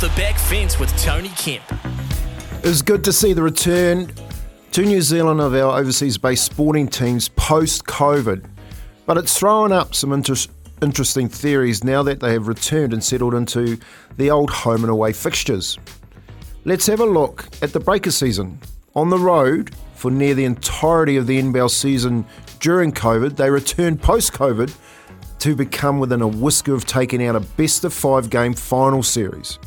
The back fence with Tony Kemp. It was good to see the return to New Zealand of our overseas based sporting teams post COVID, but it's thrown up some inter- interesting theories now that they have returned and settled into the old home and away fixtures. Let's have a look at the breaker season. On the road for near the entirety of the NBL season during COVID, they returned post COVID to become within a whisker of taking out a best of five game final series.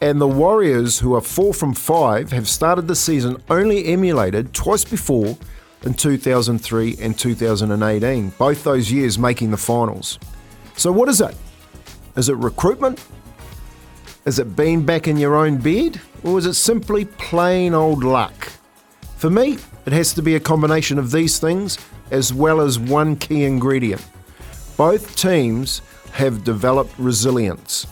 And the Warriors, who are four from five, have started the season only emulated twice before in 2003 and 2018, both those years making the finals. So, what is it? Is it recruitment? Is it being back in your own bed? Or is it simply plain old luck? For me, it has to be a combination of these things as well as one key ingredient. Both teams have developed resilience.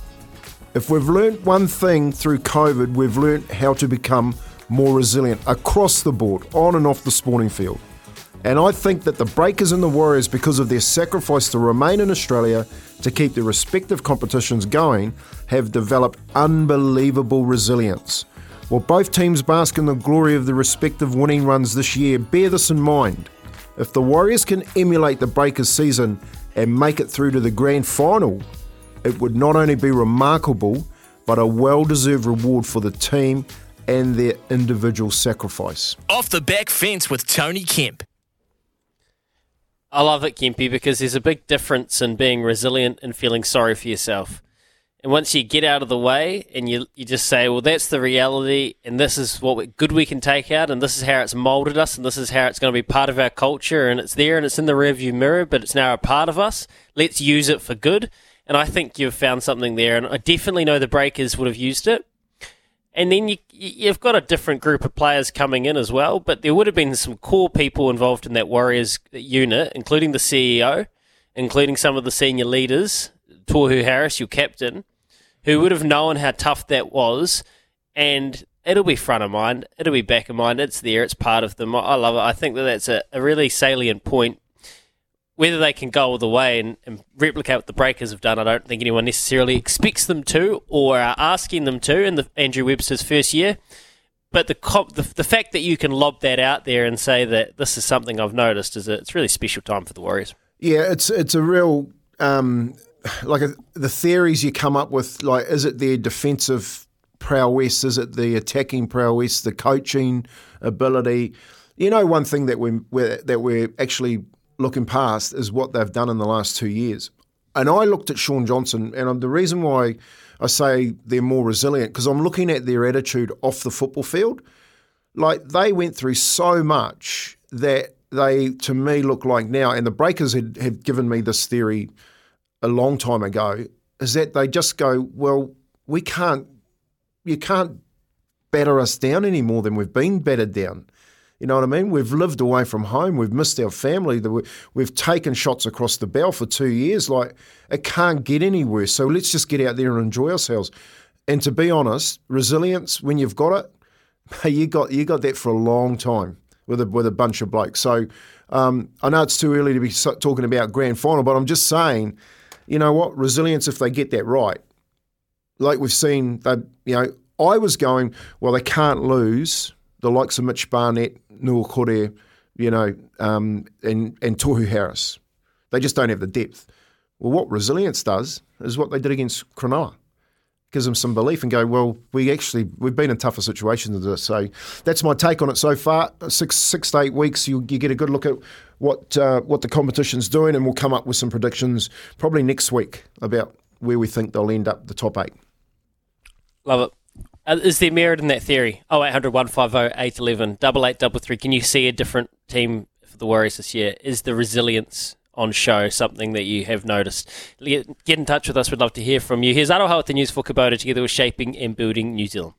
If we've learnt one thing through COVID, we've learnt how to become more resilient across the board, on and off the sporting field. And I think that the Breakers and the Warriors, because of their sacrifice to remain in Australia to keep their respective competitions going, have developed unbelievable resilience. While both teams bask in the glory of their respective winning runs this year, bear this in mind. If the Warriors can emulate the Breakers season and make it through to the grand final, it would not only be remarkable, but a well deserved reward for the team and their individual sacrifice. Off the back fence with Tony Kemp. I love it, Kempy, because there's a big difference in being resilient and feeling sorry for yourself. And once you get out of the way and you you just say, well, that's the reality, and this is what we, good we can take out, and this is how it's molded us, and this is how it's going to be part of our culture, and it's there and it's in the rearview mirror, but it's now a part of us. Let's use it for good. And I think you've found something there, and I definitely know the Breakers would have used it. And then you, you've got a different group of players coming in as well, but there would have been some core people involved in that Warriors unit, including the CEO, including some of the senior leaders, Tohu Harris, your captain, who would have known how tough that was. And it'll be front of mind, it'll be back of mind. It's there, it's part of them. I love it. I think that that's a, a really salient point whether they can go all the way and, and, replicate what the Breakers have done, I don't think anyone necessarily expects them to or are asking them to in the Andrew Webster's first year. But the, the, the fact that you can lob that out there and say that this is something I've noticed is a, it's really special time for the Warriors. Yeah, it's it's a real um, like a, the theories you come up with. Like, is it their defensive prowess? Is it the attacking prowess? The coaching ability? You know, one thing that we that we're actually looking past is what they've done in the last two years. And I looked at Shaun Johnson, and the reason why I say they're more resilient because I'm looking at their attitude off the football field. Like they went through so much that they, to me, look like now, and the Breakers had, had given me this theory a long time ago, is that they just go, well, we can't, you can't batter us down any more than we've been battered down. You know what I mean? We've lived away from home. We've missed our family. We've taken shots across the bow for two years. Like, it can't get any worse. So let's just get out there and enjoy ourselves. And to be honest, resilience, when you've got it, you got you got that for a long time with a, with a bunch of blokes. So um, I know it's too early to be talking about grand final, but I'm just saying, you know what? Resilience, if they get that right, like we've seen, they, you know, I was going, well, they can't lose the likes of Mitch Barnett, Noel Kore, you know, um, and, and Tohu Harris. They just don't have the depth. Well, what resilience does is what they did against Cronulla. Gives them some belief and go, well, we actually we've been in tougher situations than this. So that's my take on it so far. Six six to eight weeks, you, you get a good look at what uh, what the competition's doing, and we'll come up with some predictions probably next week about where we think they'll end up the top eight. Love it. Uh, is there merit in that theory? Oh, 0800 150 811, double eight, double three. Can you see a different team for the Warriors this year? Is the resilience on show something that you have noticed? Get in touch with us. We'd love to hear from you. Here's Aroha with the news for Kubota together with Shaping and Building New Zealand.